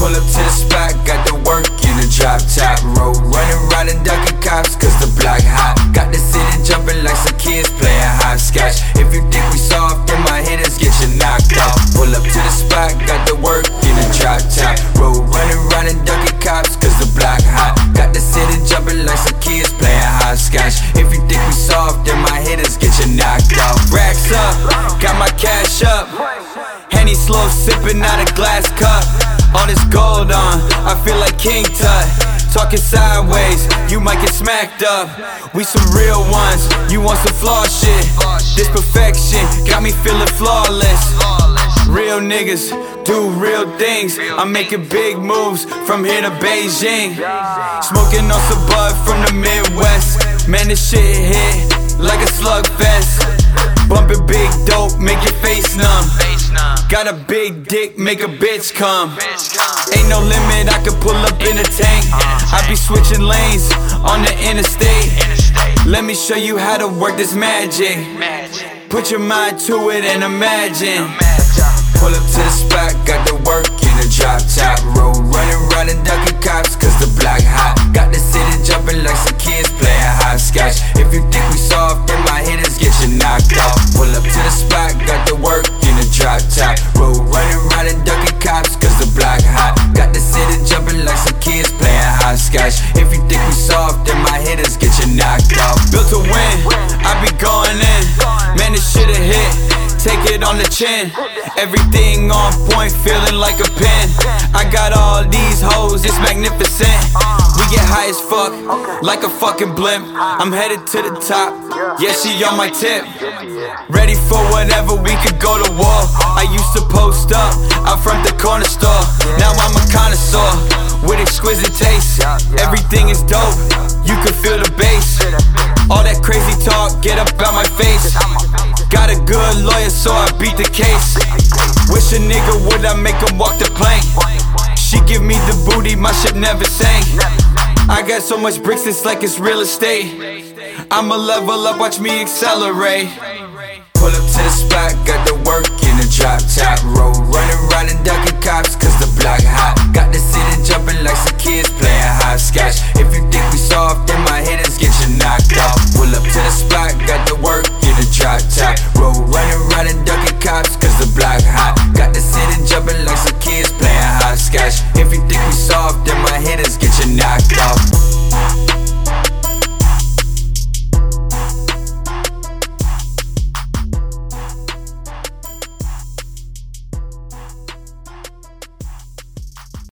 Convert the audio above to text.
pull up to the spot, got the work in the drop top. Road running riding, ducking cops, cause the block hot. Got the city jumping like some kids playing hopscotch. If you think we soft, then my hitters get you knocked off. Pull up to the spot, got the work in the drop top. Road running riding, ducking cops, cause the block hot. Got the city jumping like some kids playing hopscotch. If you think we soft, then my hitters get you knocked off. Racks up, got my cash up. Henny slow sipping out a glass cup. Gold on, I feel like King Tut. Talking sideways, you might get smacked up. We some real ones, you want some flaw shit. This perfection got me feeling flawless. Real niggas do real things. I'm making big moves from here to Beijing. Smoking on some bud from the Midwest. Man, this shit hit like a slugfest. Bumping big dope, make your face numb. Got a big dick, make a bitch come. Ain't no limit, I could pull up in a tank. I be switching lanes on the interstate. Let me show you how to work this magic. Put your mind to it and imagine. Pull up to the spot, got the work in the drop top. Road running around and the chin. Everything on point, feeling like a pin. I got all these hoes, it's magnificent. We get high as fuck, like a fucking blimp. I'm headed to the top. Yeah, she on my tip. Ready for whatever, we could go to war. I used to post up out front the corner store. Now I'm a connoisseur with exquisite taste. Everything is dope, you can feel the bass. All that crazy talk, get up out my face. Got a good lawyer, so I beat the case. Wish a nigga would I make him walk the plank. She give me the booty, my shit never sank. I got so much bricks, it's like it's real estate. I'ma level up, watch me accelerate. Pull up to the spot, got the work in the drop top. Road running around and